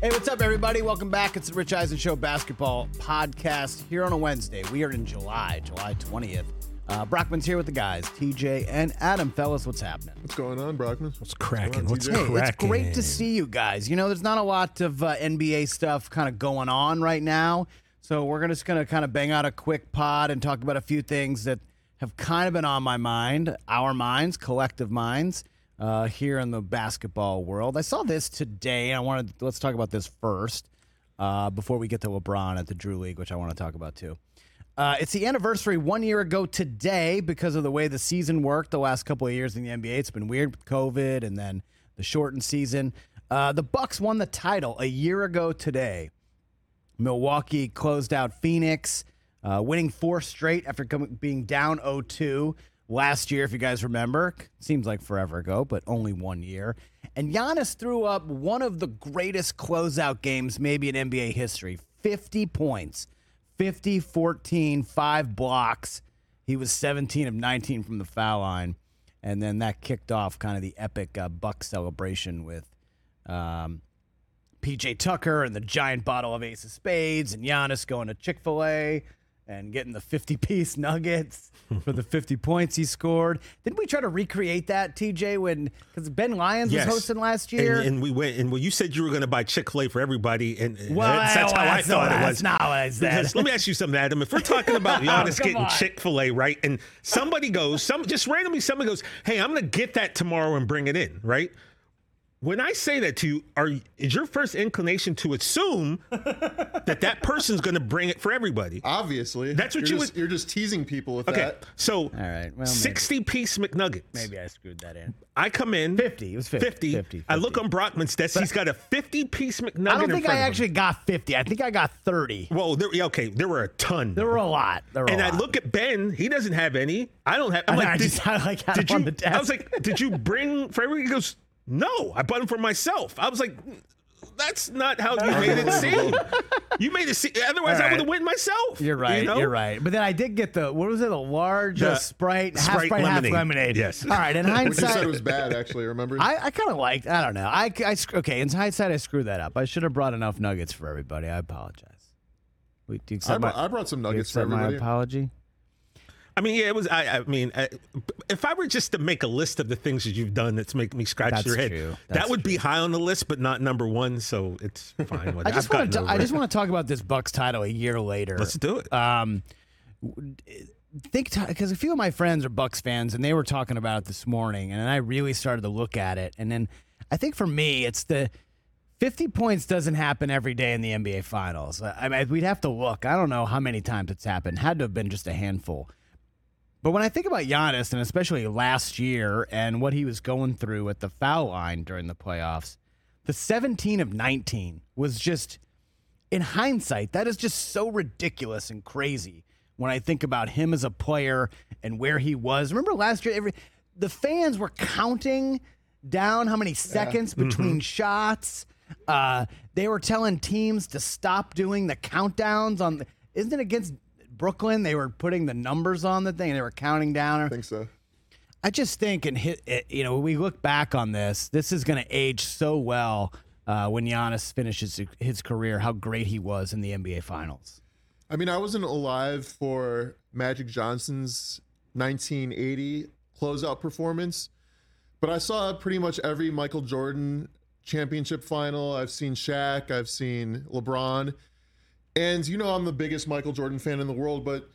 Hey, what's up, everybody? Welcome back. It's the Rich Eisen Show basketball podcast here on a Wednesday. We are in July, July 20th. Uh, Brockman's here with the guys, TJ and Adam. Fellas, what's happening? What's going on, Brockman? What's cracking? What's What's Hey, cracking? it's great to see you guys. You know, there's not a lot of uh, NBA stuff kind of going on right now. So we're just going to kind of bang out a quick pod and talk about a few things that have kind of been on my mind, our minds, collective minds, uh, here in the basketball world. I saw this today. I wanted let's talk about this first uh, before we get to LeBron at the Drew League, which I want to talk about too. Uh, it's the anniversary one year ago today because of the way the season worked the last couple of years in the NBA. It's been weird with COVID and then the shortened season. Uh, the Bucks won the title a year ago today. Milwaukee closed out Phoenix, uh, winning four straight after coming, being down 0-2 last year, if you guys remember. Seems like forever ago, but only one year. And Giannis threw up one of the greatest closeout games maybe in NBA history. 50 points, 50, 14, five blocks. He was 17 of 19 from the foul line. And then that kicked off kind of the epic uh, Buck celebration with um, PJ Tucker and the giant bottle of Ace of Spades, and Giannis going to Chick fil A and getting the 50 piece nuggets for the 50 points he scored. Didn't we try to recreate that, TJ, when because Ben Lyons Yes. was hosting last year? And, and we went, and well, you said you were going to buy Chick Fil A for everybody, and and well, that's, that's how I thought not, it That's was. not what I said. Because let me ask you something, Adam. If we're talking about Giannis oh, Come getting. Chick Fil A, right, and somebody goes, some just randomly, somebody goes, "Hey, I'm going to get that tomorrow and bring it in," right? When I say that to you, are is your first inclination to assume that that person's going to bring it for everybody? Obviously, That's what you're you just, would- You're just teasing people with Okay, that. so All right, well, maybe. sixty piece McNuggets. Maybe I screwed that in. I come in 50. It was 50. 50. 50, I look on Brockman's desk. he's got a 50 piece McNugget. I don't in think front I actually got 50. I think I got 30. Well, there, okay, there were a ton. There were a lot. There were and a I lot. look at Ben. He doesn't have any. I don't have. I'm I know, like, I did, just- I, like, did them on you? the desk. I was like, did you bring for everybody? He goes, no, I bought them for myself. I was like, that's not how you made it seem. You made it seem. Otherwise, All I would have went myself. You're right. You know? are right. But then I did get the what was it? A large uh, The Sprite, half Sprite Sprite, lemonade. half lemonade. Yes. All right. In Which you hindsight, said was bad, actually. Remember? I, I kind of liked. I don't know. I, I sc- okay. In hindsight, I screwed that up. I should have brought enough nuggets for everybody. I apologize. Wait, do you I accept brought, my, I brought some do you nuggets for everybody. my everybody. apology? I mean, yeah, it was. I, I mean, I, if I were just to make a list of the things that you've done that's making me scratch That's your head, true. that would be high on the list, but not number one. So it's fine. I just want to. I just want to talk about this Bucks title a year later. Let's do it. Um, think because a few of my friends are Bucks fans, and they were talking about it this morning, and I really started to look at it, and then I think for me, it's the. 50 points doesn't happen every day in the NBA Finals. I mean, we'd have to look. I don't know how many times it's happened. Had to have been just a handful. But when I think about Giannis, and especially last year and what he was going through at the foul line during the playoffs, the 17 of 19 was just, in hindsight, that is just so ridiculous and crazy when I think about him as a player and where he was. Remember last year, every the fans were counting down how many seconds between shots. Uh, they were telling teams to stop doing the countdowns on. The, isn't it against Brooklyn? They were putting the numbers on the thing. They were counting down. I think so. I just think, and hit, it, you know, we look back on this, this is going to age so well uh, when Giannis finishes his career. How great he was in the NBA Finals. I mean, I wasn't alive for Magic Johnson's 1980 closeout performance, but I saw pretty much every Michael Jordan championship final. I've seen Shaq, I've seen LeBron, and you know I'm the biggest Michael Jordan fan in the world, but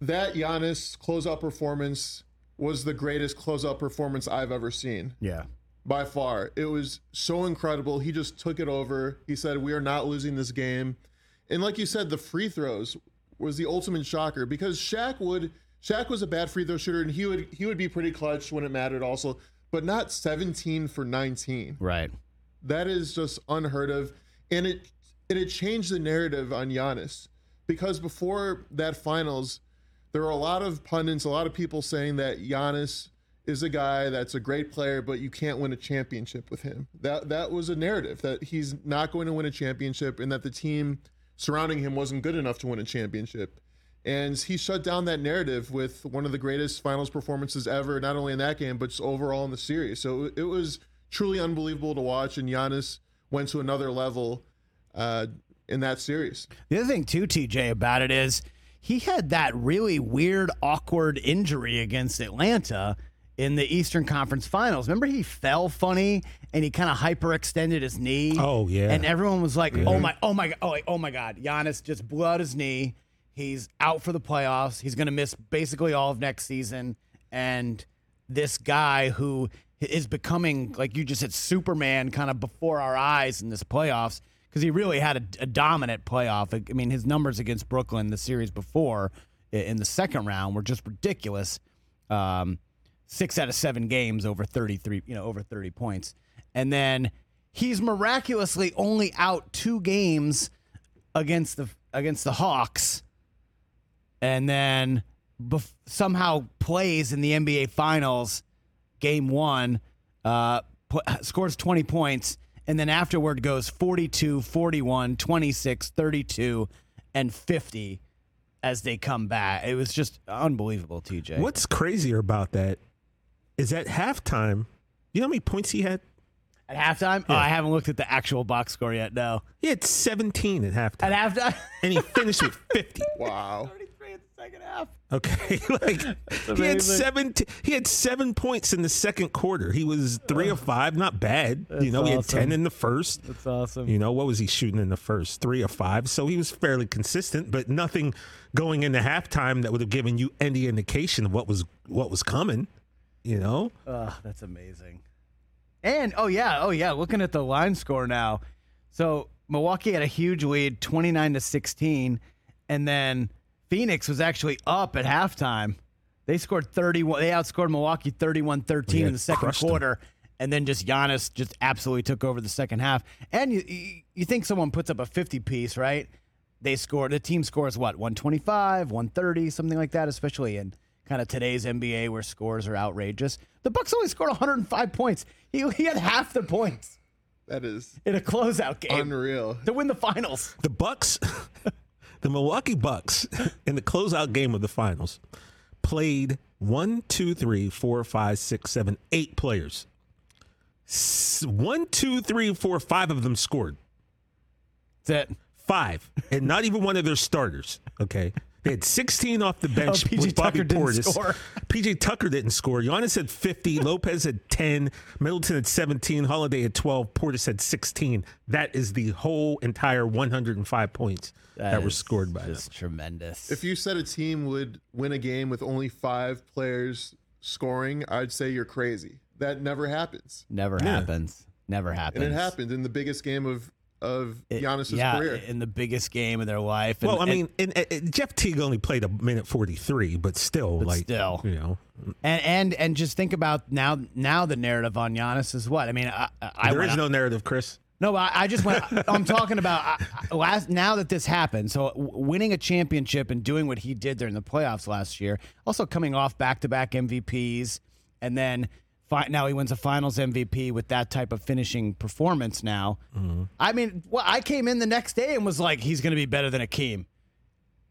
that Giannis closeout performance was the greatest closeout performance I've ever seen Yeah, by far. It was so incredible. He just took it over. He said, "We are not losing this game." And like you said, the free throws was the ultimate shocker because Shaq would Shaq was a bad free throw shooter and he would he would be pretty clutch when it mattered also, but not 17 for 19. right. That is just unheard of. And it and it changed the narrative on Giannis. Because before that finals, there were a lot of pundits, a lot of people saying that Giannis is a guy that's a great player, but you can't win a championship with him. That that was a narrative that he's not going to win a championship and that the team surrounding him wasn't good enough to win a championship. And he shut down that narrative with one of the greatest finals performances ever, not only in that game, but just overall in the series. So it was truly unbelievable to watch. And Giannis went to another level uh, in that series. The other thing too, TJ, about it is he had that really weird, awkward injury against Atlanta in the Eastern Conference Finals. Remember, he fell funny and he kind of hyperextended his knee. Oh, yeah. and everyone was like, "Oh my, oh my, god, oh, oh my God!" Giannis just blew out his knee. He's out for the playoffs. He's going to miss basically all of next season. And this guy who is becoming, like you just said, Superman kind of before our eyes in this playoffs because he really had a, a dominant playoff. I mean, his numbers against Brooklyn the series before in the second round were just ridiculous. Um, six out of seven games over 33, you know, over 30 points. And then he's miraculously only out two games against the against the Hawks and then bef- somehow plays in the NBA Finals, game one, uh, pu- scores 20 points, and then afterward goes 42, 41, 26, 32, and 50 as they come back. It was just unbelievable, TJ. What's crazier about that is at halftime, you know how many points he had? At halftime? Oh, I haven't looked at the actual box score yet, no. He had 17 at halftime. At halftime? and he finished with 50. Wow. 33 in the second half. Okay, like he had amazing. seven. He had seven points in the second quarter. He was three of five, not bad. you know, he had ten in the first. That's awesome. You know, what was he shooting in the first? Three of five. So he was fairly consistent, but nothing going into halftime that would have given you any indication of what was what was coming. You know, Ugh, that's amazing. And oh yeah, oh yeah, looking at the line score now. So Milwaukee had a huge lead, 29 to 16, and then Phoenix was actually up at halftime. They scored 31. They outscored Milwaukee 31-13 in the second crushed 'em. quarter. And then just Giannis just absolutely took over the second half. And you you, you think someone puts up a 50 piece, right? They score the team scores what, 125, 130, something like that, especially in kind of today's NBA where scores are outrageous. The Bucks only scored 105 points. He, he had half the points That is in a closeout game unreal. to win the finals. the Bucks, the Milwaukee Bucks, in the closeout game of the finals, played one, two, three, four, five, six, seven, eight players. One, two, three, four, five of them scored. That's it. Five, and not even one of their starters. Okay, they had 16 off the oh, bench Oh, PJ with Bobby Tucker didn't Portis. score. PJ Tucker didn't score. Giannis had 50. Lopez had 10. Middleton had 17. Holiday had 12. Portis had 16. That is the whole entire 105 points that, were scored by them. just tremendous. If you said a team would win a game with only five players scoring, I'd say you're crazy. That never happens. Never happens. Never happens. And it happened in the biggest game of of eh, It- yeah, career. in the biggest game of their life. And- Well, I mean, and, and Jeff Teague only played a minute 43, but still, like, still. you know, and and and just think about now. Now the narrative on Giannis is what? I mean, I, I there went is no narrative, Chris. No, I, I just went. I'm talking about I, I- last. Now that this happened, so winning a championship and doing what he did during the playoffs last year, also coming off back-to-back MVPs, and then fi- now he wins a Finals MVP with that type of finishing performance. Now, mm-hmm. I mean, well, I came in the next day and was like, he's going to be better than Akeem.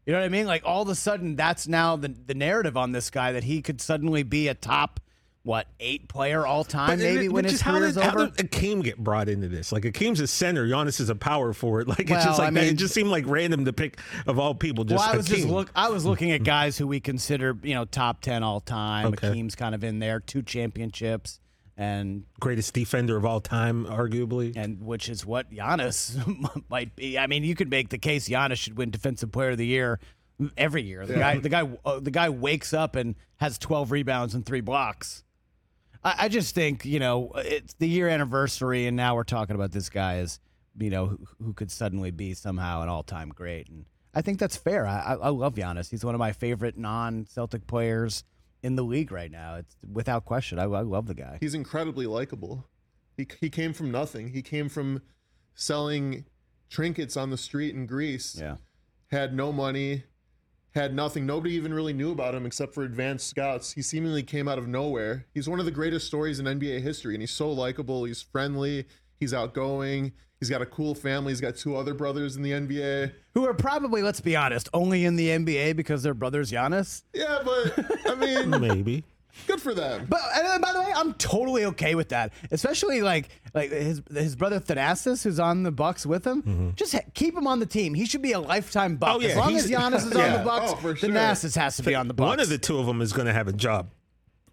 You know what I mean? Like all of a sudden, that's now the the narrative on this guy that he could suddenly be a top. What eight player all time? Maybe but when his career's did, over. How did Akeem get brought into this? Like Akeem's a center, Giannis is a power forward. Like it's just like I mean- it just seemed like random to pick of all people. Just well, I was just look. I was looking at guys who we consider, you know, top ten all time. Okay. Akeem's kind of in there, two championships, and greatest defender of all time, arguably. and which is what Giannis might be. I mean, you could make the case Giannis should win Defensive Player of the Year every year. The guy, the guy, uh, the guy wakes up and has twelve rebounds and three blocks. I, I just think you know it's the year anniversary, and now we're talking about this guy as you know who, who could suddenly be somehow an all-time great, and I think that's fair. I, I, I love Giannis. He's one of my favorite non-Celtic players in the league right now. It's without question. I, I love the guy. He's incredibly likable. He he came from nothing. He came from selling trinkets on the street in Greece. Yeah. Had no money, had nothing. Nobody even really knew about him except for advanced scouts. He seemingly came out of nowhere. He's one of the greatest stories in NBA history, and he's so likable. He's friendly. He's outgoing. He's got a cool family. He's got two other brothers in the NBA. Who are probably, let's be honest, only in the NBA because their brother's Giannis. Yeah, but I mean, Maybe. Good for them. But and then, by the way, I'm totally okay with that. Especially like like his his brother Thanasis, who's on the Bucks with him. Mm-hmm. Just ha- keep him on the team. He should be a lifetime Buck. Oh, yeah, as long he's- as Giannis is on the Bucks, Oh, sure. Thanasis has to be on the Bucks. One of the two of them is going to have a job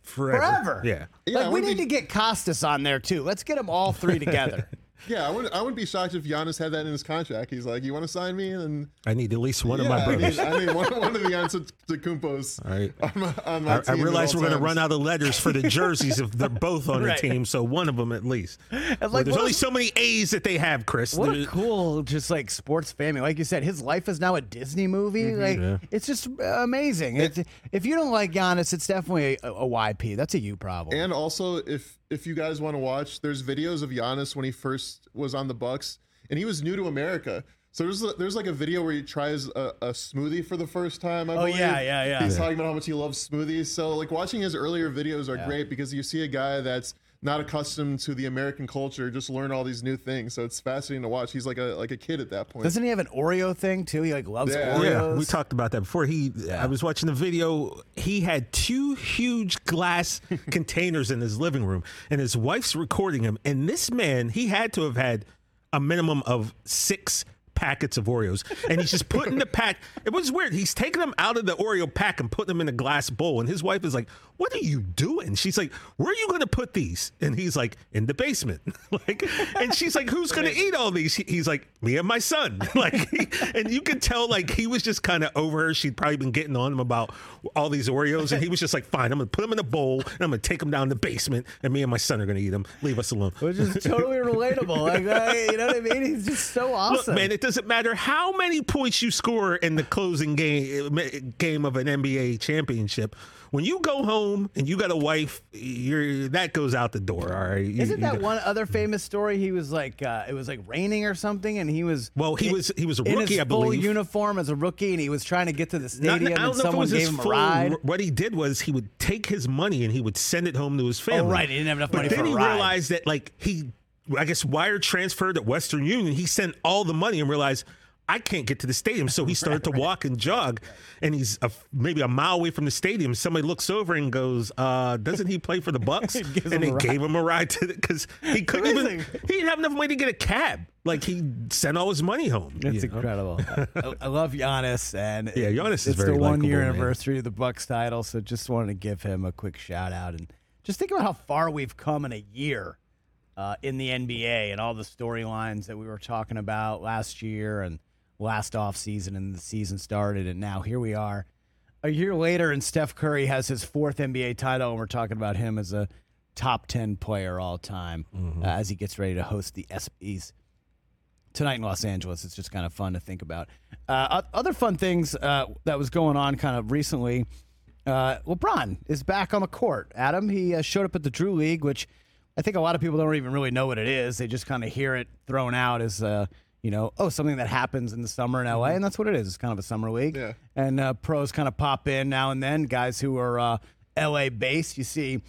forever. forever. Yeah. Yeah, like we need be- to get Kostas on there too. Let's get them all three together. Yeah, I wouldn't. I wouldn't be shocked if Giannis had that in his contract. He's like, "You want to sign me?" And I need at least one yeah, of my I brothers. need, I need one, one of the Antetokounmpos All right. on my, on my I, I team at realize we're going to run out of letters for the jerseys if they're both on Right. the team, so one of them at least. like, There's only a- so many A's that they have, Chris. What a cool, just like sports family. Like you said, his life is now a Disney movie. Mm-hmm. Like Yeah. it's just amazing. It's, if you don't like Giannis, it's definitely a, a YP. That's a you problem. And also, if if you guys want to watch, there's videos of Giannis when he first was on the Bucks, and he was new to America. So there's there's like a video where he tries a, a smoothie for the first time. I Oh, believe. yeah, yeah, yeah. He's Yeah. talking about how much he loves smoothies. So like watching his earlier videos are Yeah. great because you see a guy that's not accustomed to the American culture just learn all these new things. So it's fascinating to watch. He's like a like a kid at that point. Doesn't he have an Oreo thing too? He like loves Yeah. Oreos. Yeah, we talked about that before. He, Yeah. I was watching the video. He had two huge glass containers in his living room, and his wife's recording him. And this man, he had to have had a minimum of six packets of Oreos, and he's just putting the pack. It was weird. He's taking them out of the Oreo pack and putting them in a glass bowl, and his wife is like, "What are you doing?" She's like, "Where are you going to put these?" And he's like, "In the basement." like, and she's like, "Who's going to eat all these?" He's like, "Me and my son." like, he- and you could tell like he was just kind of over her. She'd probably been getting on him about all these Oreos, and he was just like, "Fine, I'm going to put them in a bowl, and I'm going to take them down the basement, and me and my son are going to eat them. Leave us alone." Which is totally relatable. Like, uh, you know what I mean? He's just so awesome. Look, man, it doesn't matter how many points you score in the closing game game of an NBA championship. When you go home and you got a wife, you're that goes out the door. All right. You- Isn't you that got- one other famous story? He was like, uh, it was like raining or something, and he was Well, he was he was a in rookie, his I full believe. uniform as a rookie, and he was trying to get to the Not- stadium, I don't and know if it someone was his gave him a ride. What he did was he would take his money and he would send it home to his family. Oh, right, he didn't have enough But money then for a ride. Then he ride. realized that like he, I guess, wire transferred at Western Union. He sent all the money and realized. I can't get to the stadium, so he started to walk and jog, and he's a, maybe a mile away from the stadium. Somebody looks over and goes, uh, "Doesn't he play for the Bucks?" And they gave him a ride to because he couldn't even he didn't have enough money to get a cab. Like he sent all his money home. It's you know? incredible. I, I love Giannis, and Yeah, Giannis is it's very the one year man. anniversary of the Bucks title, so just wanted to give him a quick shout out and just think about how far we've come in a year uh, in the NBA and all the storylines that we were talking about last year and last off season and the season started, and now here we are a year later, and Steph Curry has his fourth NBA title, and we're talking about him as a top ten player all time Mm-hmm. uh, as he gets ready to host the ESPYS tonight in Los Angeles. It's just kind of fun to think about. Uh, other fun things uh, that was going on kind of recently. Uh, LeBron is back on the court. Adam, he uh, showed up at the Drew League, which I think a lot of people don't even really know what it is. They just kind of hear it thrown out as, uh, you know, oh, something that happens in the summer in LA, and that's what it is. It's kind of a summer league. Yeah. And uh, pros kind of pop in now and then. Guys who are uh, LA based. You see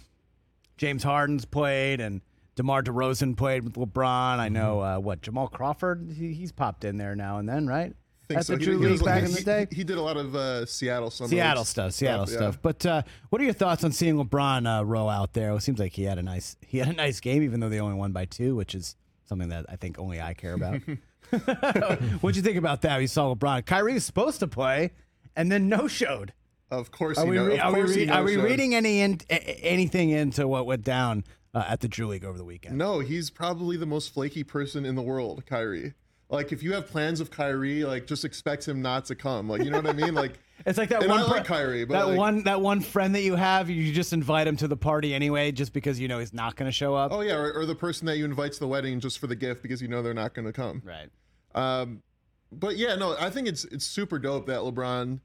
James Harden's played and DeMar DeRozan played with LeBron. I know Mm-hmm. uh, what Jamal Crawford. He, he's popped in there now and then, right? Think so. the He- Drew League back he- in the day. He, he did a lot of uh, Seattle summer Seattle stuff, Seattle yeah. stuff. But uh, what are your thoughts on seeing LeBron uh, roll out there? It seems like he had a nice he had a nice game, even though they only won by two, which is something that I think only I care about. What'd you think about that? We saw LeBron. Kyrie was supposed to play, and then no showed. Of course, Are he we, know- re- of are we, re- are we reading any in, anything into what went down uh, at the Drew League over the weekend? No, he's probably the most flaky person in the world, Kyrie. Like, if you have plans of Kyrie, like, just expect him not to come. Like, you know what I mean? Like, It's like that And one I like Kyrie, but that like- one that one friend that you have, you just invite him to the party anyway, just because you know he's not going to show up. oh yeah, or, or the person that you invite to the wedding just for the gift because you know they're not going to come. Right. Um, but yeah, no, I think it's it's super dope that LeBron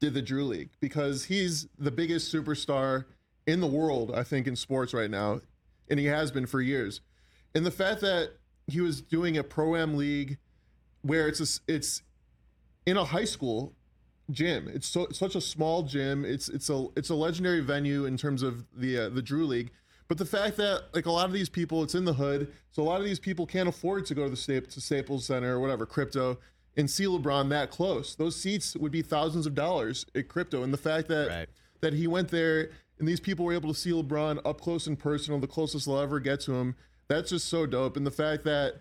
did the Drew League because he's the biggest superstar in the world, I think, in sports right now, and he has been for years. And the fact that he was doing a pro am league where it's a it's in a high school gym. It's so such a small gym. It's it's a it's a legendary venue in terms of the uh, the Drew League. But the fact that like a lot of these people, it's in the hood, so a lot of these people can't afford to go to the Sta- to Staples Center or whatever crypto and see LeBron that close. Those seats would be thousands of dollars at crypto, and the fact that Right. that he went there and these people were able to see LeBron up close and personal, the closest they'll ever get to him. That's just so dope. And the fact that,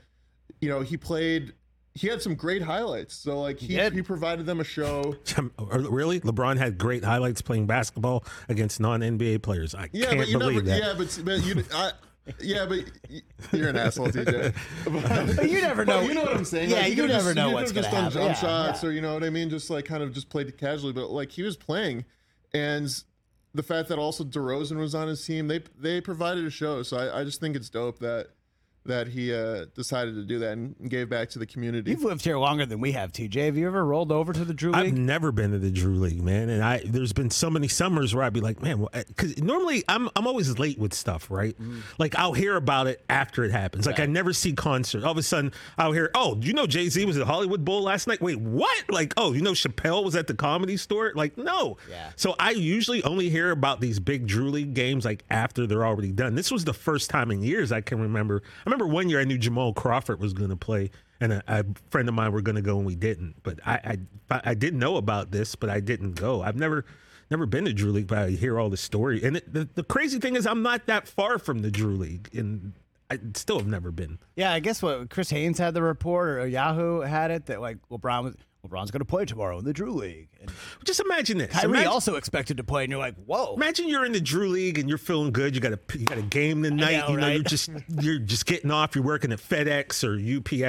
you know, he played, he had some great highlights. So like he did. he provided them a show. really? LeBron had great highlights playing basketball against non NBA players. I Yeah, can't but you believe never. that. Yeah, but but you. I, yeah, but you're an asshole, TJ. But you never know. You know what I'm saying? Yeah, Like, you could've never just, know you what's gonna just done happen. jump Yeah, shots, or you know what I mean? Just like kind of just played it casually, but like he was playing, and the fact that also DeRozan was on his team, they they provided a show. So I, I just think it's dope that that he uh, decided to do that and gave back to the community. You've lived here longer than we have, TJ. Have you ever rolled over to the Drew League? I've never been to the Drew League, man, and I there's been so many summers where I'd be like, man, because normally I'm I'm always late with stuff, right? Like I'll hear about it after it happens. Like I never see concerts. All of a sudden I'll hear, oh, do you know Jay Z was at Hollywood Bowl last night? Wait, what? Like, oh, you know Chappelle was at the Comedy Store? Like, no. Yeah. So I usually only hear about these big Drew League games like after they're already done. This was the first time in years I can remember. I remember one year I knew Jamal Crawford was going to play, and a, a friend of mine were going to go, and we didn't. But I, I I didn't know about this, but I didn't go. I've never never been to Drew League, but I hear all the story. And it, the the crazy thing is, I'm not that far from the Drew League, and I still have never been. Yeah, I guess what Chris Haynes had the report or Yahoo had it that like LeBron was LeBron's going to play tomorrow in the Drew League. And Just imagine this. Kyrie Imagine- also expected to play, and you're like, whoa. Imagine you're in the Drew League and you're feeling good. You got a you got a game tonight. know, you know, right? you're just you're just getting off. You're working at FedEx or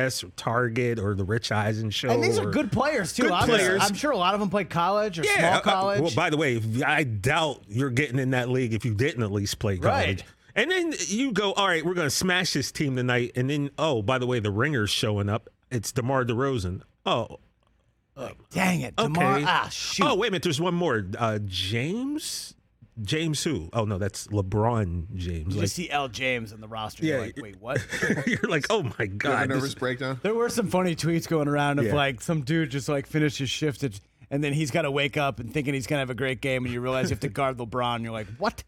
UPS or Target or the Rich Eisen show. And these are good players too. Good I'm, players. I'm sure a lot of them played college or Yeah. small uh, college. well, by the way, I doubt you're getting in that league if you didn't at least play college. Right. And then you go, all right, we're going to smash this team tonight. And then, oh, by the way, the ringer's showing up. It's DeMar DeRozan. Oh, Dang it, okay. Ah, shoot. Oh, wait a minute. There's one more. Uh, James? James who? Oh, no, that's LeBron James. you Like, see L. James in the roster. Yeah, You're like, wait, what? you're like, oh my You have a god, nervous breakdown. there were some funny tweets going around of Yeah. like some dude just like finished his shift and, and then he's got to wake up and thinking he's gonna have a great game, and you realize you have to guard LeBron. And you're like, what?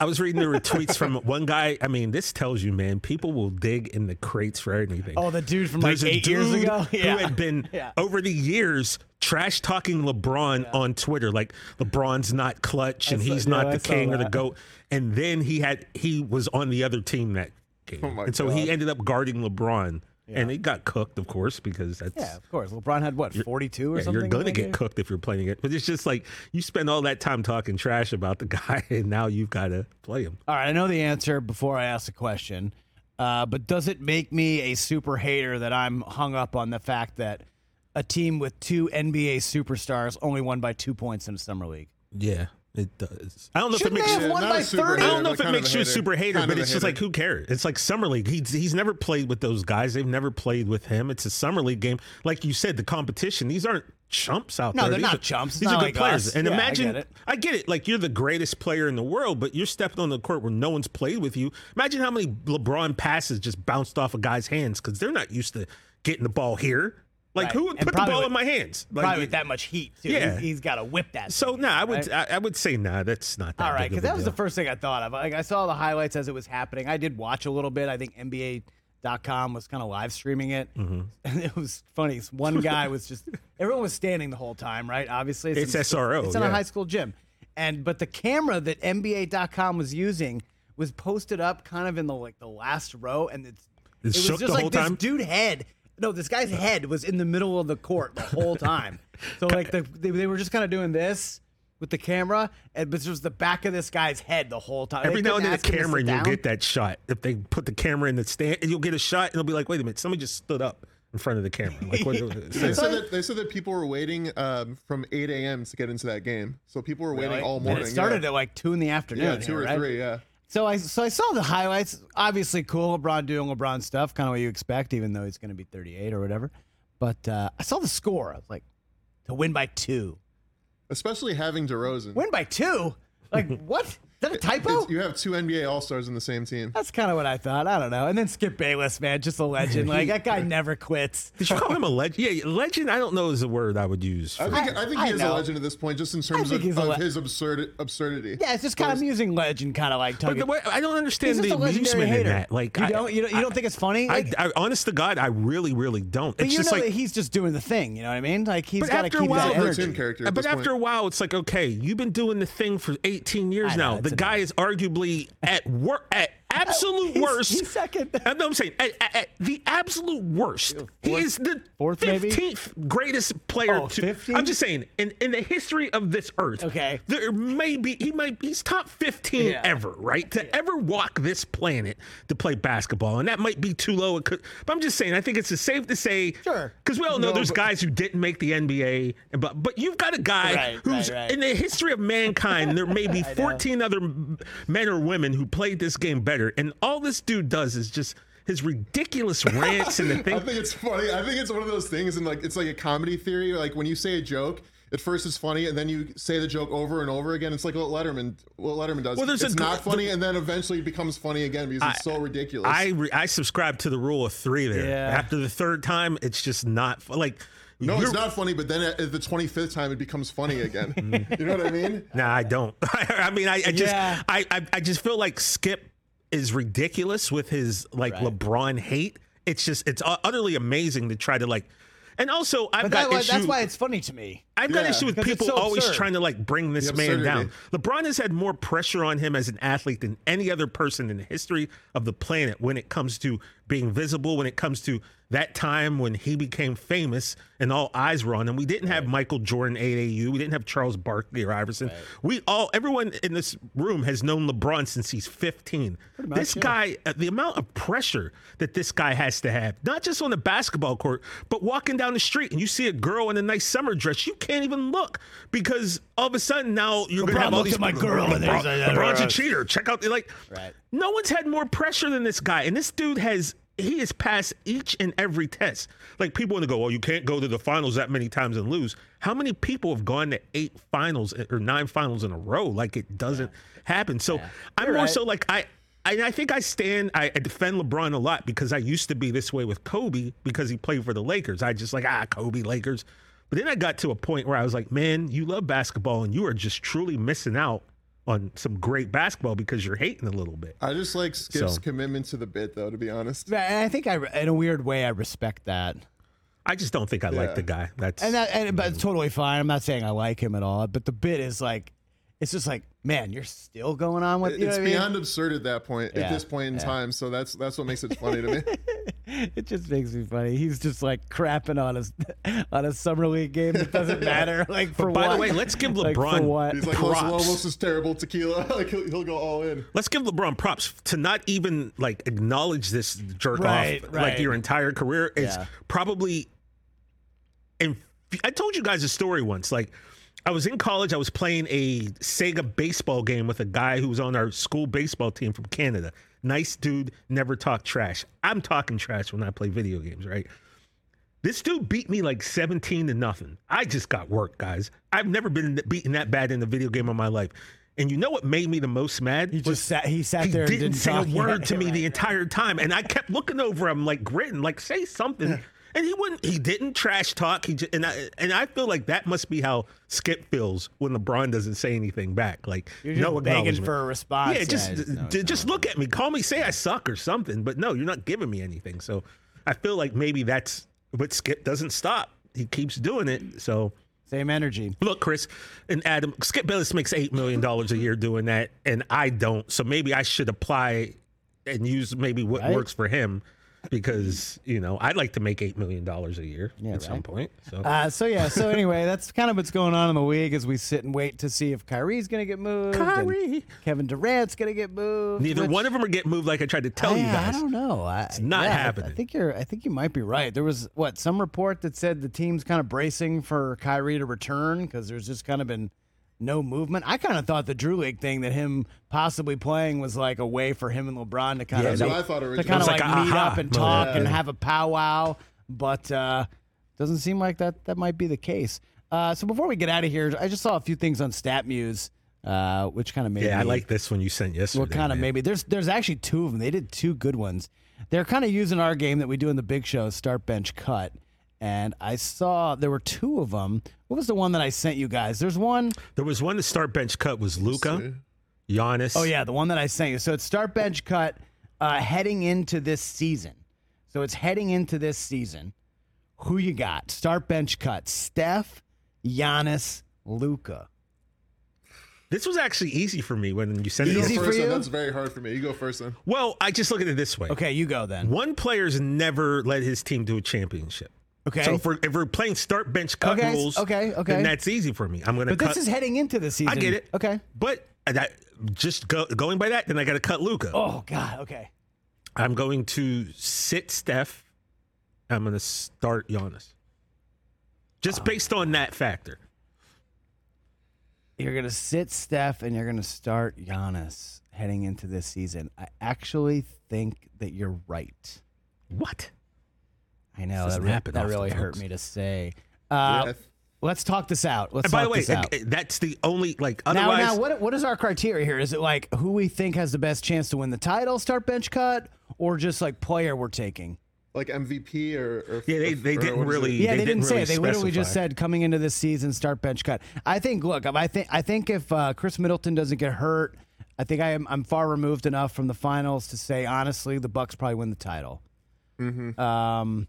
I was reading the retweets from one guy. I mean, this tells you, man, people will dig in the crates for anything. Oh, the dude from like There's a eight years dude ago. who had been Yeah. over the years trash talking LeBron on Twitter, like LeBron's not clutch and saw- he's not I the saw king or the goat. And then he had he was on the other team that oh game, Oh my and so he ended up guarding LeBron, and it got cooked, of course, because that's Yeah, of course. LeBron had what, 42 or yeah, something? you're to get game? cooked if you're playing it. But it's just like you spend all that time talking trash about the guy, and now you've got to play him. All right, I know the answer before I ask the question, uh, but does it make me a super hater that I'm hung up on the fact that a team with two NBA superstars only won by two points in a summer league? Yeah, it does. I don't know Shouldn't if it they makes have won by a super 30? I don't know if it makes you a super hater, Kind but of a it's just like who cares? It's like summer league. He's he's never played with those guys. They've never played with him. It's a summer league game. Like you said, the competition. These aren't chumps out No, there. they're These not are- chumps. These not are good like players. us. And Yeah, I imagine, get it. I get it. Like you're the greatest player in the world, but you're stepping on the court where no one's played with you. Imagine how many LeBron passes just bounced off a guy's hands because they're not used to getting the ball here. Like Right. who would And put the ball with- in my hands? Like, Probably with that much heat, too. Yeah. He's- he's got to whip that. So thing, no, I would right? I, I would say no. That's not that. All right, because that was the first thing I thought of. Like I saw the highlights as it was happening. I did watch a little bit. I think NBA.com was kind of live streaming it, Mm-hmm. and it was funny. One guy was just everyone was standing the whole time, right? Obviously, It's in- SRO, It's in a high school gym, and but the camera that NBA.com was using was posted up kind of in the like the last row, and it's It it was just the like this time? dude head. No, this guy's head was in the middle of the court the whole time. so like the, they, they were just kind of doing this with the camera, and but it was the back of this guy's head the whole time. Every now and then, a ask him to camera, and you'll get that shot. If they put the camera in the stand, and you'll get a shot, and it'll be like, "Wait a minute, somebody just stood up in front of the camera." Like, what, They said that they said that people were waiting um, from 8 a.m. to get into that game. So people were waiting Really? all And morning. it started yeah. at like two in the afternoon. yeah, two here, or right? three. Yeah. So I so I saw the highlights. Obviously, cool. LeBron doing LeBron stuff, kind of what you expect, even though he's going to be 38 or whatever. But uh, I saw the score. I was like, to win by two. Especially having DeRozan. Win by two? Like what? Is that a typo? It's- you have two NBA All Stars in the same team. That's kind of what I thought. I don't know. And then Skip Bayless, man, just a legend. Like that guy never quits. Did you call him a legend? Yeah, legend. I don't know is a word I would use. I think I, think I he is know. a legend at this point, just in terms of, of le- his absurd absurdity. Yeah, it's just kind of amusing legend, kind of like. but the way, I don't understand the a legendary amusement in that. Like, you don't, you don't, you don't think it's funny? I, Like, I, honest to God, I really, really don't. but It's you just know like that he's just doing the thing. You know what I mean? Like he's But got to after a keep while, that the energy. Tim character. At But after a while, it's like, okay, you've been doing the thing for 18 years now. The guy is arguably at work at absolute He's- worst. he's second. Uh, I know I'm saying at, at- at the absolute worst. he is the fourth, maybe? 15th greatest player. Oh, to, 15? I'm just saying in, in the history of this earth. Okay. there may be he might he's top 15 Yeah. ever, right? To ever walk this planet to play basketball, and that might be too low. Could, but I'm just saying I think it's safe to say Sure. because we all know No, there's but- guys who didn't make the NBA, but but you've got a guy Right, who's right, right. in the history of mankind. There may be 14 other men or women who played this game better, and all this dude does is just his ridiculous rants and the I think it's funny. I think it's one of those things, and like it's like a comedy theory. Like when you say a joke, at first it's funny, and then you say the joke over and over again. It's like what Letterman, what Letterman does. Well, there's it's a- not funny, and then eventually it becomes funny again because it's so ridiculous. I re- I subscribe to the rule of three there. Yeah. After the third time, it's just not like. no, you're- it's not funny, but then at the 25th time it becomes funny again. you know what I mean? Nah, I don't. I mean, I, I just, Yeah. I, I, I just feel like Skip is ridiculous with his like Right. LeBron hate. It's just, it's utterly amazing to try to like, and also I've But got that, issue. that's why it's funny to me. I've got Yeah. issue with people so always absurd. trying to like bring this The man down. LeBron has had more pressure on him as an athlete than any other person in the history of the planet when it comes to being visible, when it comes to that time when he became famous and all eyes were on him. We didn't have Michael Jordan AAU. We didn't have Charles Barkley or Iverson. We all, everyone in this room has known LeBron since he's 15. this yeah. guy, uh, the amount of pressure that this guy has to have, not just on the basketball court, but walking down the street and you see a girl in a nice summer dress, you can't even look because all of a sudden now you're going to have all these at my girl and LeBron, he's like, LeBron's a "Uh, cheater. Check out the like. Right. No one's had more pressure than this guy, and this dude has. He has passed each and every test. Like people want to go, well, you can't go to the finals that many times and lose. How many people have gone to eight finals or nine finals in a row? Like it doesn't happen. So I'm more right. so like I. I, I think I stand. I, I defend LeBron a lot because I used to be this way with Kobe because he played for the Lakers. I just like ah Kobe Lakers, but then I got to a point where I was like, man, you love basketball and you are just truly missing out on some great basketball because you're hating a little bit. I just like Skip's So- commitment to the bit, though. To be honest, I I think I, in a weird way, I respect that. I just don't think I like the guy. That's And that, and, but it's totally fine. I'm not saying I like him at all. But the bit is like, it's just like, man, you're still going on with. You know it's what I mean? beyond absurd at that point. Yeah, At this point in yeah. time, so that's that's what makes it funny to me. It just makes me funny. He's just like crapping on a on a summer league game that doesn't matter. Like for by the way, let's give Like, for LeBron what? He's like, Los Props. Lobos is terrible tequila. like he'll, he'll go all in. let's give LeBron props to not even like acknowledge this jerk Right, off right. like your entire career is Yeah. probably and I told you guys a story once like I was in college I was playing a Sega baseball game with a guy who was on our school baseball team from Canada nice dude never talked trash I'm talking trash when I play video games right this dude beat me like 17 to nothing. I just got work, guys. I've never been beaten that bad in a video game in my life. And you know what made me the most mad? He just sat. He sat he there. didn't, and didn't say a word to me right. the entire time, and I kept looking over him like gritting, like say something. And he wouldn't. He didn't trash talk. He just, and I and I feel like that must be how Skip feels when LeBron doesn't say anything back. Like You're just no begging for a response. Yeah, just just- no, d- it's just look at me. Call me. Say I suck or something. But no, you're not giving me anything. So I feel like maybe that's. But Skip doesn't stop. He keeps doing it. So Same energy. Look, Chris and Adam, Skip Bayless makes eight million dollars a year doing that, and I don't. So maybe I should apply and use maybe what Right. works for him, because you know I'd like to make eight million dollars a year Yeah, at some point. So Uh, so yeah. So anyway, that's kind of what's going on in the league as we sit and wait to see if Kyrie's going to get moved. Kyrie. Kevin Durant's going to get moved. neither which- one of them are getting moved like I tried to tell you guys. I don't know. I, it's not I- happening. I think you're. I think you might be right. There was what some report that said the team's kind of bracing for Kyrie to return because there's just kind of been no movement. I kind of thought the Drew League thing that him possibly playing was like a way for him and LeBron to kind Yeah, of I thought to kind of like, like meet up and talk Yeah. and have a powwow. But uh, doesn't seem like that that might be the case. Uh, so before we get out of here, I just saw a few things on StatMuse, uh, which kind of made Yeah, I like this one you sent yesterday. what kind of maybe there's there's actually two of them. They did two good ones. They're kind of using our game that we do in the big show, start bench cut. And I saw there were two of them. What was the one that I sent you guys? There's one There was one the start bench cut was Luka, Giannis. oh yeah, the one that I sent you. So it's start bench cut uh, heading into this season. So it's heading into this season. Who you got? Start bench cut. Steph, Giannis, Luka. This was actually easy for me when you sent You it. Easy go for you? That's very hard for me. You go first then. Well, I just look at it this way. Okay, you go then. One player's never led his team to a championship. Okay. So if we're, if we're playing start bench cut Okay, rules, okay, okay. then that's easy for me. I'm going to but cut. this is heading into the season. I get it. Okay. But that just go, going by that, then I got to cut Luka. Oh God. Okay. I'm going to sit Steph. I'm going to start Giannis. Just oh, based on that factor. You're gonna sit Steph and you're gonna start Giannis heading into this season. I actually think that you're right. What? I know that, re- that often, really hurt folks. me to say. Uh, Yeah. Let's talk this out. Let's And talk by the way, this out. that's the only like now, otherwise. now, what what is our criteria here? Is it like who we think has the best chance to win the title, start bench cut, or just like player we're taking? Like MVP or, or Yeah, they- they or didn't what is it? really- Yeah, they, They didn't, didn't say really it. They literally just said coming into this season, start bench cut. I think. Look, I think. I think if uh, Khris Middleton doesn't get hurt, I think I am. I'm far removed enough from the finals to say honestly, the Bucks probably win the title. Mhm. Um,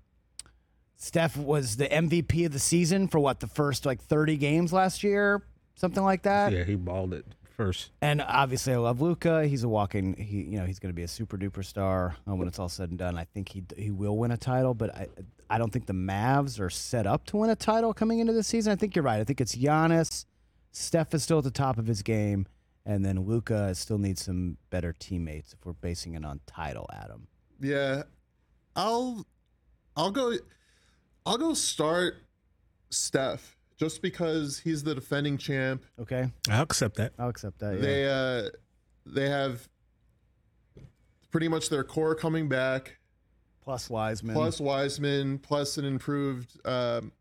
Steph was the MVP of the season for what the first like 30 games last year, something like that. yeah, he balled it first. And obviously, I love Luka. He's a walking. He, you know, he's going to be a super duper star uh, when it's all said and done. I think he he will win a title, but I I don't think the Mavs are set up to win a title coming into the season. I think you're right. I think it's Giannis. Steph is still at the top of his game, and then Luka still needs some better teammates. If we're basing it on title, Adam. Yeah, I'll I'll go I'll go start Steph just because he's the defending champ. Okay, I'll accept that. I'll accept that. Yeah. They uh they have pretty much their core coming back, Plus Wiseman. plus Wiseman, plus an improved um,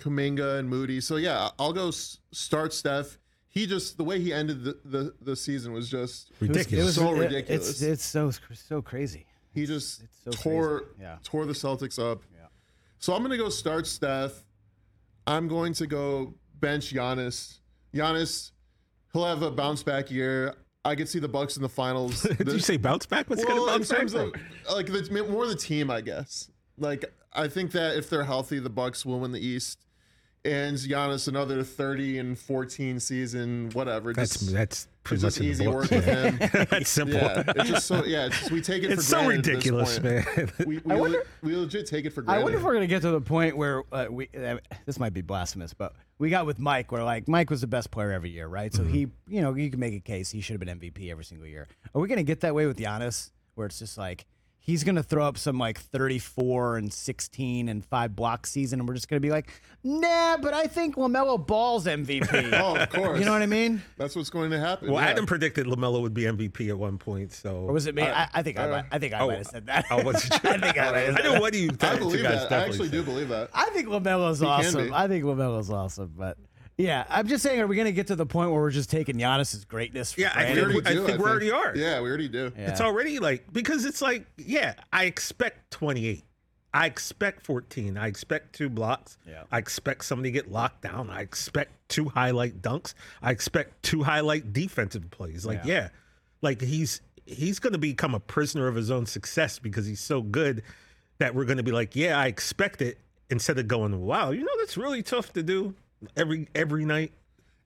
Kuminga and Moody. So yeah, I'll go s- start Steph. He just the way he ended the, the, the season was just It was- Ridiculous. It was, So it- ridiculous. It's it's so so crazy. he just it's so tore crazy. Yeah. tore the Celtics up. Yeah. So I'm gonna go start Steph. I'm going to go bench Giannis. Giannis, he'll have a bounce back year. I could see the Bucks in the finals. Did The- you say bounce back? What's well, going to in bounce back of like the, more the team, I guess. Like I think that if they're healthy, the Bucks will win the East. And Giannis another 30 and 14 season, whatever. That's Just, that's it's pretty much just in the easy work with him. that's simple. yeah, it's just so yeah. It's just, we take it. It's for so granted at this ridiculous, point. man. We, we, I le- wonder- we legit take it for granted. I wonder if we're gonna get to the point where uh, we. Uh, this might be blasphemous, but we got with Mike, where like Mike was the best player every year, right? So he, you know, you can make a case he should have been MVP every single year. Are we gonna get that way with Giannis, where it's just like he's gonna throw up some like 34 and 16 and five block season, and we're just gonna be like, nah, but I think LaMelo Ball's MVP. Oh, of course. you know what I mean? That's what's going to happen. Well, yeah. Adam predicted LaMelo would be MVP at one point, so Or was it me? I, I think I, I- might, I think I Oh, might have said that. I wasn't sure. I think I might have I know what do you I believe that. I definitely actually do believe that. I think LaMelo's can awesome. I think LaMelo's awesome, but yeah, I'm just saying, are we going to get to the point where we're just taking Giannis's greatness for Yeah, I granted? think- do, we already are. Yeah, we already do. Yeah. It's already like because it's like yeah, I expect 28. I expect 14. I expect two blocks. Yeah. I expect somebody to get locked down. I expect two highlight dunks. I expect two highlight defensive plays. Like Yeah. yeah, like he's he's going to become a prisoner of his own success because he's so good that we're going to be like, yeah, I expect it instead of going, wow, you know that's really tough to do every every night.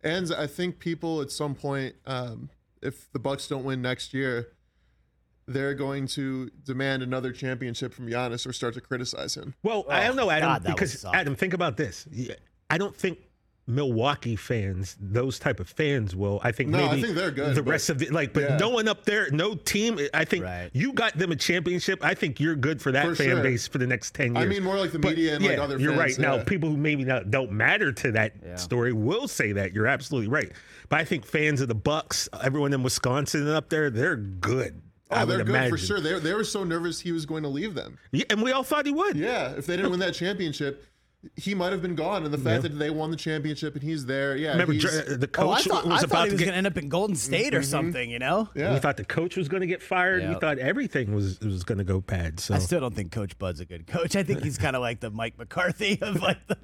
And I think people at some point, um, if the Bucks don't win next year, they're going to demand another championship from Giannis or start to criticize him. Well, I don't know, Adam, God, because. Adam, think about this. I don't think Milwaukee fans, those type of fans, will. I think No, I maybe think they're good, The rest of the like, but Yeah. no one up there, no team. I think Right. you got them a championship. I think you're good for that For fan sure. base for the next ten years. I mean, more like the But, media and yeah, like other You're fans, right. Now, people who maybe not, don't matter to that Yeah. story will say that. You're absolutely right. But I think fans of the Bucks, everyone in Wisconsin and up there, they're good. Oh, I they're good imagine. for sure. They, they were so nervous he was going to leave them. Yeah, and we all thought he would. Yeah, if they didn't win that championship, he might have been gone. And the fact that they won the championship and he's there, yeah, Remember, he's, Dr- the Oh, I coach thought, was I about thought he to was get going to end up in Golden State or something, you know? yeah. We thought the coach was going to get fired. We thought everything was was going to go bad. So I still don't think Coach Bud's a good coach. I think he's kind of like the Mike McCarthy of like the.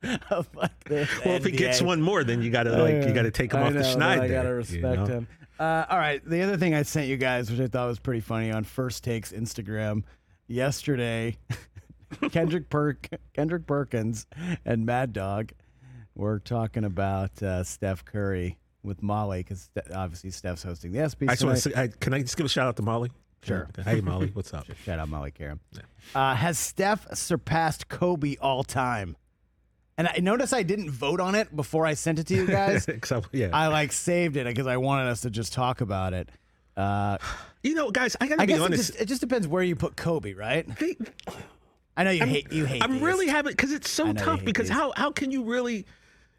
of like the well, if he gets one more, then you got to like you got to take him I off know, the but schneid. I gotta respect you know? him. Uh, all right, the other thing I sent you guys, which I thought was pretty funny, on First Takes Instagram yesterday, Kendrick Perk, Kendrick Perkins, and Mad Dog were talking about uh, Steph Curry with Molly because obviously Steph's hosting the ESPYS. I just want to say, I, can I just give a shout out to Molly? Sure. Hey, Molly, what's up? Shout out Molly Qerim. Uh, has Steph surpassed Kobe all time? And I notice I didn't vote on it before I sent it to you guys. Except- yeah. I like saved it because I wanted us to just talk about it. Uh, you know, guys, I gotta I be guess it honest. just, it just depends where you put Kobe, right? They- I know you hate you hate. I'm these. really having because it's so tough. Because these. how how can you really,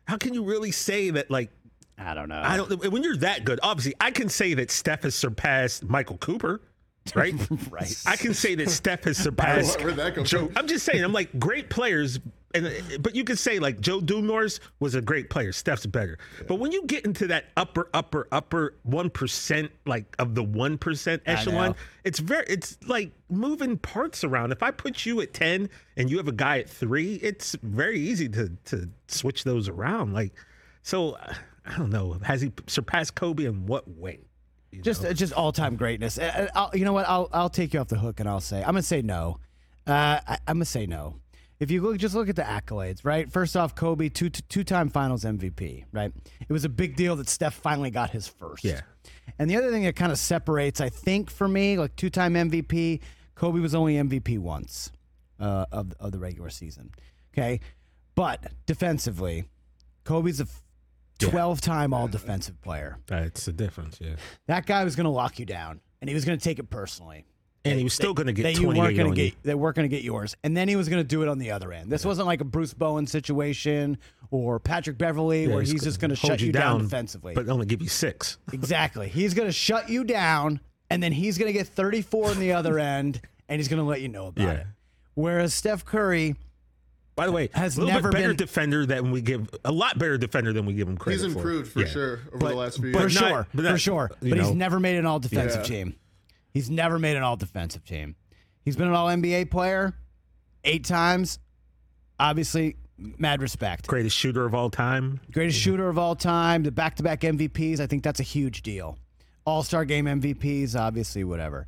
how can you really say that like I don't know. I don't when you're that good? Obviously, I can say that Steph has surpassed Michael Cooper, right? Right. I can say that Steph has surpassed. Where'd that come Joe. I'm just saying. I'm like great players, and but you could say like Joe Dumars was a great player. Steph's better. But when you get into that upper, upper, upper one percent, like of the one percent echelon, it's very, it's like moving parts around. If I put you at ten and you have a guy at three, it's very easy to to switch those around. Like, so I don't know. Has he surpassed Kobe in what way? You just know? just all time greatness. Uh, uh, I'll, you know what? I'll I'll take you off the hook and I'll say I'm gonna say no. Uh, I, I'm gonna say no. If you look, just look at the accolades, right? First off, Kobe, two two time Finals MVP, right? It was a big deal that Steph finally got his first. Yeah. And the other thing that kind of separates, I think, for me, like two time MVP, Kobe was only MVP once uh, of of the regular season. Okay, but defensively, Kobe's a 12 time All Defensive player. that's the difference. Yeah. That guy was going to lock you down, and he was going to take it personally. And he was still going to get That you weren't going to get. They weren't going to get yours, and then he was going to do it on the other end. This wasn't like a Bruce Bowen situation or Patrick Beverley, where he's just going to shut you down, defensively. but only give you six. exactly, he's going to shut you down, and then he's going to get 34 on the other end, and he's going to let you know about Yeah. it. Whereas Steph Curry, By the way, Has a little never bit better been- defender than we give a lot better defender than we give him credit for. He's improved for Yeah. sure over But- the last few but for years. not- sure, but for sure, you but he's never made an All Defensive Yeah. team. He's never made an All Defensive team. He's been an All NBA player eight times. Obviously, mad respect. Greatest shooter of all time. Greatest shooter of all time, the back to back MVPs. I think that's a huge deal. All star game MVPs, obviously, whatever.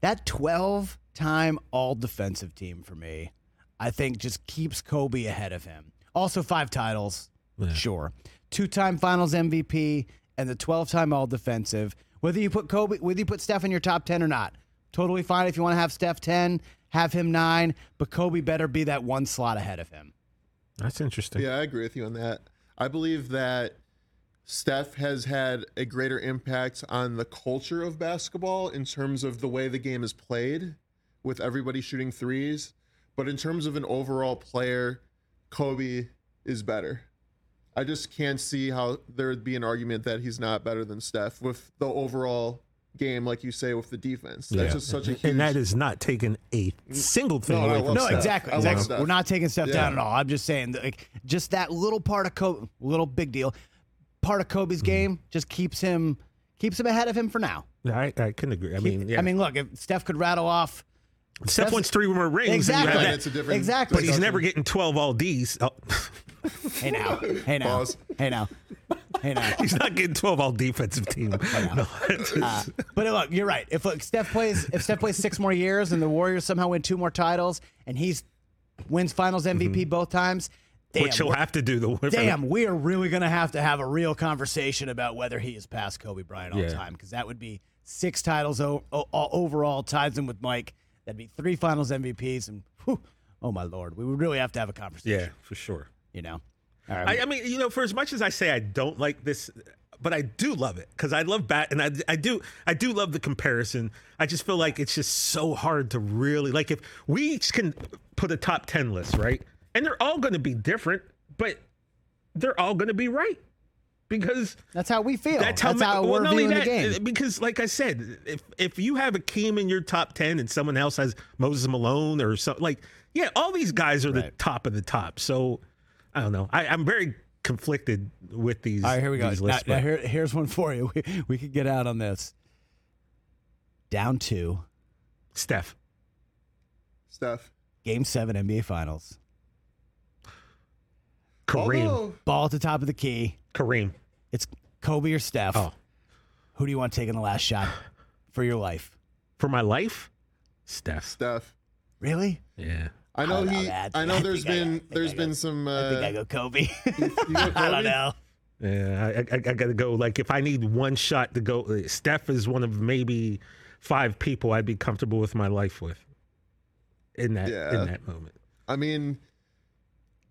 That 12 time all defensive team for me, I think just keeps Kobe ahead of him. Also, five titles, sure. Two time finals MVP and the 12 time all defensive. Whether you put Kobe, whether you put Steph in your top 10 or not, totally fine. If you want to have Steph 10, have him nine, but Kobe better be that one slot ahead of him. That's interesting. Yeah, I agree with you on that. I believe that Steph has had a greater impact on the culture of basketball in terms of the way the game is played, with everybody shooting threes. But in terms of an overall player, Kobe is better. I just can't see how there would be an argument that he's not better than Steph with the overall game, like you say, with the defense. That's Yeah. just such a huge. and that is not taking a single thing No, away love from No, Steph. exactly. I love exactly. Steph. We're not taking Steph Yeah. down at all. I'm just saying, that, like, just that little part of Kobe, little big deal, part of Kobe's mm-hmm. game just keeps him keeps him ahead of him for now. I, I can agree. I mean, yeah. I mean, look, if Steph could rattle off Steph Steph's- wants three more rings. and you exactly, have that. it's a different exactly. but he's never getting 12 all Ds. Oh, Hey now, hey now, Pause. hey now, hey now. he's not getting 12 all defensive team. No, Uh, but look, you're right. If look, Steph plays, if Steph plays six more years and the Warriors somehow win two more titles and he's wins Finals MVP both times, damn, which he'll have to do the Damn, we are really going to have to have a real conversation about whether he is past Kobe Bryant all Yeah. time because that would be six titles o- o- overall, ties him with Mike. That'd be three Finals MVPs, and whew, oh my lord, we would really have to have a conversation. Yeah, for sure. you know. Right, I, I mean, you know, for as much as I say I don't like this, but I do love it because I love bat, and I, I do, I do love the comparison. I just feel like it's just so hard to really like if we each can put a top ten list, right? And they're all going to be different, but they're all going to be right because that's how we feel. that's That's, how, how, well, we're not viewing the uh, game. Because, like I said, if if you have a Akeem in your top ten and someone else has Moses Malone or something, like yeah, all these guys are the top of the top. So I don't know. I, I'm very conflicted with these. All right, here we go. these Now, lists, now here, here's one for you. We, we could get out on this. Down two, Steph, Steph. Game Seven NBA Finals. Kareem, Although, Ball at the top of the key. Kareem. It's Kobe or Steph. Oh, Who do you want taking the last shot for your life? for my life, Steph. Steph. Really? Yeah. I know I don't know, he. man. I know I there's think I- I been think there's been go- some. I think Uh, I go Kobe. you go I don't know. Yeah, I, I, I got to go. Like, if I need one shot to go, uh, Steph is one of maybe five people I'd be comfortable with my life with in that Yeah. in that moment. I mean,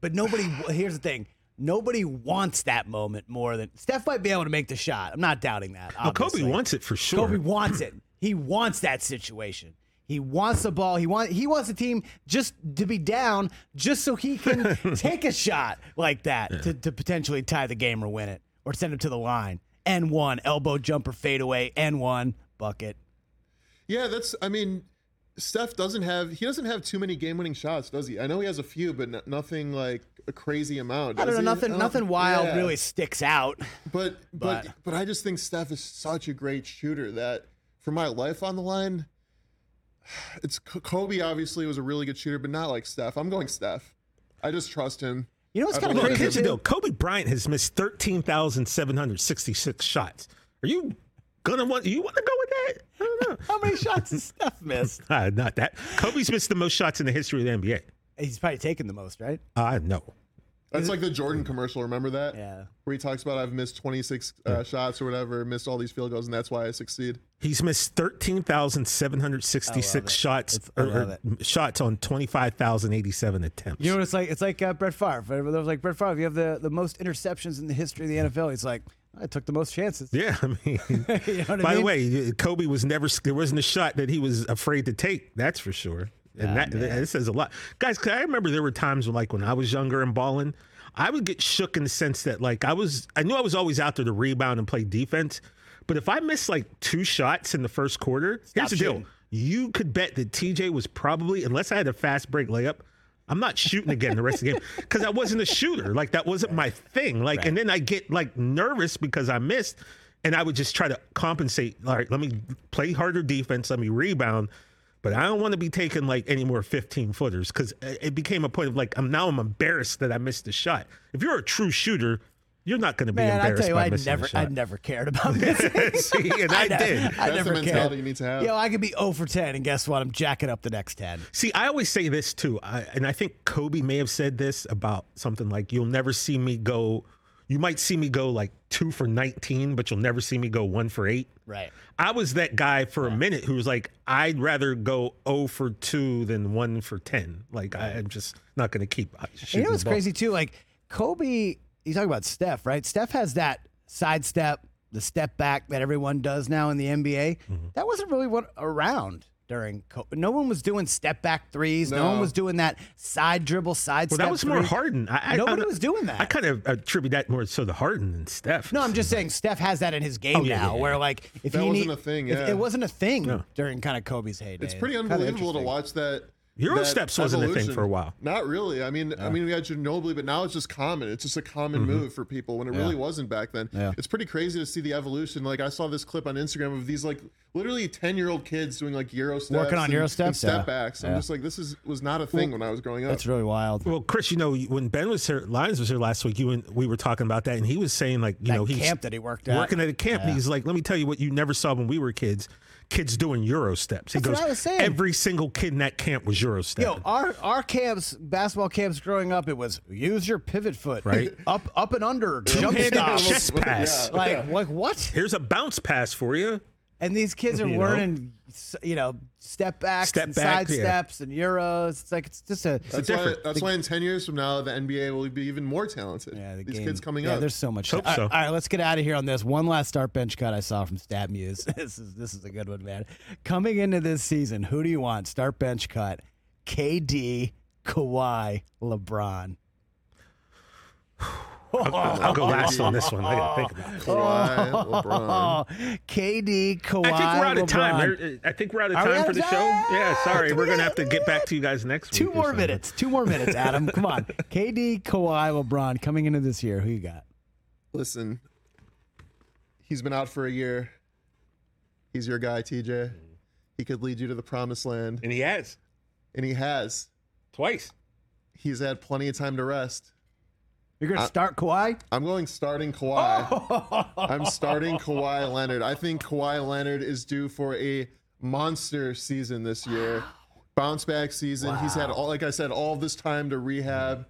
But nobody. here's the thing. Nobody wants that moment more than Steph might be able to make the shot. I'm not doubting that. No, Kobe wants it for sure. Kobe wants it. He wants that situation. He wants the ball. He want he wants the team just to be down, just so he can take a shot like that to, to potentially tie the game or win it or send him to the line. And one elbow jumper fadeaway and one bucket. yeah, that's. I mean, Steph doesn't have. He doesn't have too many game-winning shots, does he? I know he has a few, but n- nothing like a crazy amount. I don't know. he? Nothing. don't- Nothing wild yeah. really sticks out. But but But- but I just think Steph is such a great shooter that for my life on the line, it's Kobe. Obviously, was a really good shooter, but not like Steph. I'm going Steph. I just trust him. You know what's kind of believe Look, in crazy here's him. the. Kobe Bryant has missed thirteen thousand seven hundred sixty-six shots. Are you gonna want? You want to go with that? I don't know. How many shots has Steph missed? Uh, not that. Kobe's missed the most shots in the history of the NBA. He's probably taken the most, right? I know. That's like the Jordan commercial. Remember that? Yeah. Where he talks about I've missed 26 uh, shots or whatever, missed all these field goals, and that's why I succeed. He's missed thirteen thousand seven hundred I sixty-six love it. shots I or, love or shots on twenty-five thousand eighty-seven attempts. You know what it's like? It's like uh, Brett Favre. There was like Brett Favre. You have the, the most interceptions in the history of the NFL. He's like, I took the most chances. yeah, I mean. you know By I the way, Kobe was never. There wasn't a shot that he was afraid to take. That's for sure. And Ah, that, that says a lot, guys. Cause I remember there were times when, like, when I was younger and balling, I would get shook in the sense that, like, I was. I knew I was always out there to rebound and play defense, but if I missed like two shots in the first quarter, here's the deal: you could bet that TJ was probably, unless I had a fast break layup. I'm not shooting again the rest of the game because I wasn't a shooter. Like that wasn't my thing. Like, and then I get like nervous because I missed, and I would just try to compensate. All right, let me play harder defense. Let me rebound. But I don't want to be taking like any more 15 footers because it became a point of like I'm now I'm embarrassed that I missed the shot. If you're a true shooter, you're not going to be Man, I tell you, by I missing never, a shot. I never cared about missing. See, and I, ne- did. I That's the mentality cared. you need to have. Yo, I could be 0 for 10, and guess what? I'm jacking up the next 10. See, I always say this too, I, and I think Kobe may have said this about something like, "You'll never see me go. You might see me go like two for 19, but you'll never see me go one for eight. Right. I was that guy for a minute who was like, I'd rather go 0 for 2 than 1 for 10. Like, I, I'm just not going to keep And you know what's crazy too? Like Kobe, you talk about Steph, right? Steph has that sidestep, the step back that everyone does now in the NBA. Mm-hmm. That wasn't really what around during Kobe. No one was doing step back threes. No, one was doing that side dribble, side Well, step. that was more three. Harden. I, I- Nobody I, was doing that. I kind of attribute that more so to Harden than Steph. No, I'm just saying Steph has that in his game Oh, yeah, now, yeah, where like if That he wasn't need- a thing, if yeah. it wasn't a thing during kind of Kobe's heyday. It's pretty Kinda unbelievable to watch that. Euro steps wasn't a thing evolution. for a while. Not really. I mean, I mean, we had Ginobili, but now it's just common. It's just a common mm-hmm. move for people when it really wasn't back then. Yeah. It's pretty crazy to see the evolution. Like I saw this clip on Instagram of these like literally ten year old kids doing like Euro steps, Working on and, Euro and steps? step Yeah. backs. I'm Yeah. just like, this is was not a thing when I was growing up. That's really wild. Well, Chris, you know, when Ben was here, Lyons was here last week, you and we were talking about that, and he was saying, like, you That know, he's camp that he worked at. working at a camp. And he's like, let me tell you what you never saw when we were kids kids doing Euro steps. He That's what goes, I was saying. every single kid in that camp was Euro stepping. Yo, our our camps, basketball camps growing up, it was use your pivot foot, Right. Up up and under, jump Two-handed stop. chest pass. Yeah. Like like what? Here's a bounce pass for you. And these kids are You know? learning, s- you know, step backs, Step and back, side yeah. steps, and euros. It's like it's just a That's why. different. That's why in ten years from now, the NBA will be even more talented. yeah. The These game. kids coming yeah, up. There's so much. Hope all, so. right, all right, let's get out of here on this. One last start bench cut I saw from StatMuse. this is this is a good one, man. Coming into this season, who do you want? Start bench cut: KD, Kawhi, LeBron. I'll go last on this one. I got to think about it. Kawhi, LeBron. KD, Kawhi. I think we're out of time. LeBron. There- I think we're out of Are we time out for of the show. Yeah, sorry. We're going to have- have to get back to you guys next week. Two or more minutes. Two more minutes, Adam. Come on. KD, Kawhi, LeBron coming into this year. Who you got? Listen, he's been out for a year. He's your guy, TJ. He could lead you to the promised land, And he has and he has. twice. He's had plenty of time to rest. You're going to start Kawhi? I'm going starting Kawhi. Oh. I'm starting Kawhi Leonard. I think Kawhi Leonard is due for a monster season this year. Bounce back season. He's had all like I said, all this time to rehab.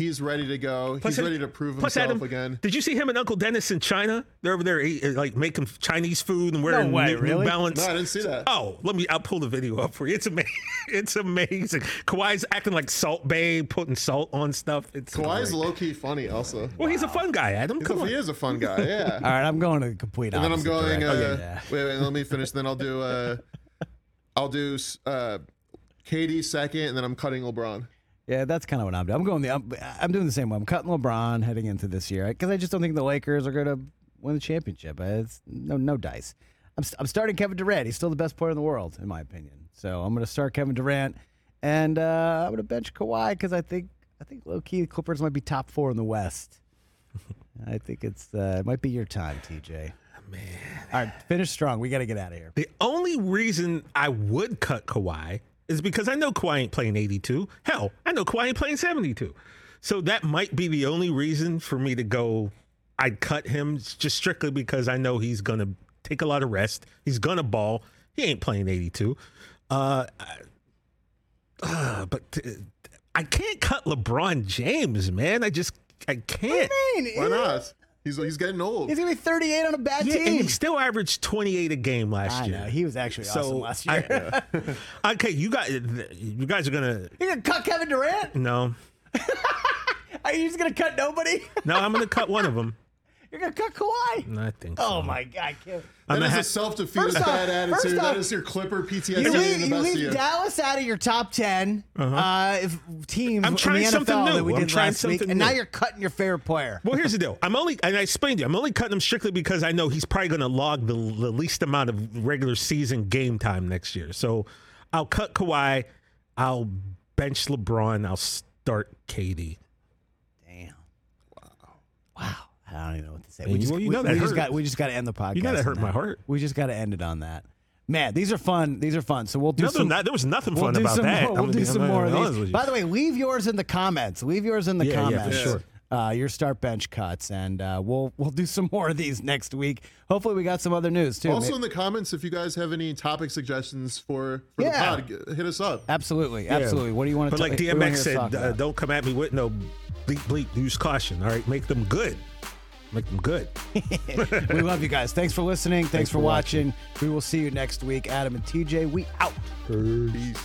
He's ready to go. Plus, He's ready to prove plus, himself Adam, again. Did you see him and Uncle Dennis in China? They're over there eat, like making Chinese food and wearing way, New, New really? Balance. No, I didn't see that. Oh, let me. I'll pull the video up for you. It's amazing. It's amazing. Kawhi's acting like Salt Bae, putting salt on stuff. It's Kawhi's great. low key funny also. Well, he's a fun guy, Adam. He's Come a- on. he is a fun guy. Yeah. All right, I'm going to the complete and then I'm going. Uh, direction. Yeah. Wait, wait. Let me finish. Then I'll do. Uh, I'll do uh, KD second, and then I'm cutting LeBron. Yeah, that's kind of what I'm doing. I'm going the. I'm, I'm doing the same way. I'm cutting LeBron heading into this year because I just don't think the Lakers are going to win the championship. It's no no dice. I'm st- I'm starting Kevin Durant. He's still the best player in the world, in my opinion. So I'm going to start Kevin Durant, and uh, I'm going to bench Kawhi because I think I think low key the Clippers might be top four in the West. I think it's uh, it might be your time, TJ. Man. All right, finish strong. We got to get out of here. The only reason I would cut Kawhi is because I know Kawhi ain't playing 82. Hell, I know Kawhi ain't playing 72. So that might be the only reason for me to go. I'd cut him just strictly because I know he's gonna take a lot of rest. He's gonna ball. He ain't playing 82. Uh, uh, but uh, I can't cut LeBron James, man. I just I can't. Why not? He's he's getting old. He's going to be 38 on a bad Yeah, and team. he still averaged 28 a game last I year. know he was actually awesome last year. I, okay, you guys, you guys are gonna You're gonna cut Kevin Durant? no, Are you just gonna cut nobody? no. I'm gonna cut one of them. You're gonna cut Kawhi? I think. So. Oh my god, I can't. I'm gonna is ha- a self-defeated First off- bad first attitude. off- that is your Clipper PTSD You in leave, the you best leave year. Dallas out of your top 10 uh, if teams I'm trying in the something NFL new. that we I'm did trying last week, something and now new. you're cutting your favorite player. Well, here's the deal. I'm only, and I explained to you, I'm only cutting him strictly because I know he's probably going to log the, the least amount of regular season game time next year. So I'll cut Kawhi. I'll bench LeBron. I'll start KD. Damn. Wow. Wow. I don't even know what to say. We just, well, you we, that we just hurt. got we just got to end the podcast. You know that on hurt my heart. We just got to end it on that. Man, these are fun. These are fun. So we'll do Nothing, some. that, there was nothing We'll fun about that. more. We'll I'm do be- some I'm more of gonna be honest these. By the way, leave yours in the comments. Leave yours in the Yeah, yeah, comments. for sure. Uh, your start bench cuts, and uh, we'll we'll do some more of these next week. Hopefully, we got some other news too. Also May- in the comments, if you guys have any topic suggestions for, for Yeah. the pod, hit us up. absolutely, absolutely. What do you want to? Talk about? But like DMX said, uh, don't come at me with no bleep bleep. Use caution. All right, make them good. Make them good. we love you guys. Thanks for listening. Thanks, for, watching. We will see you next week. Adam and TJ, we out. Peace.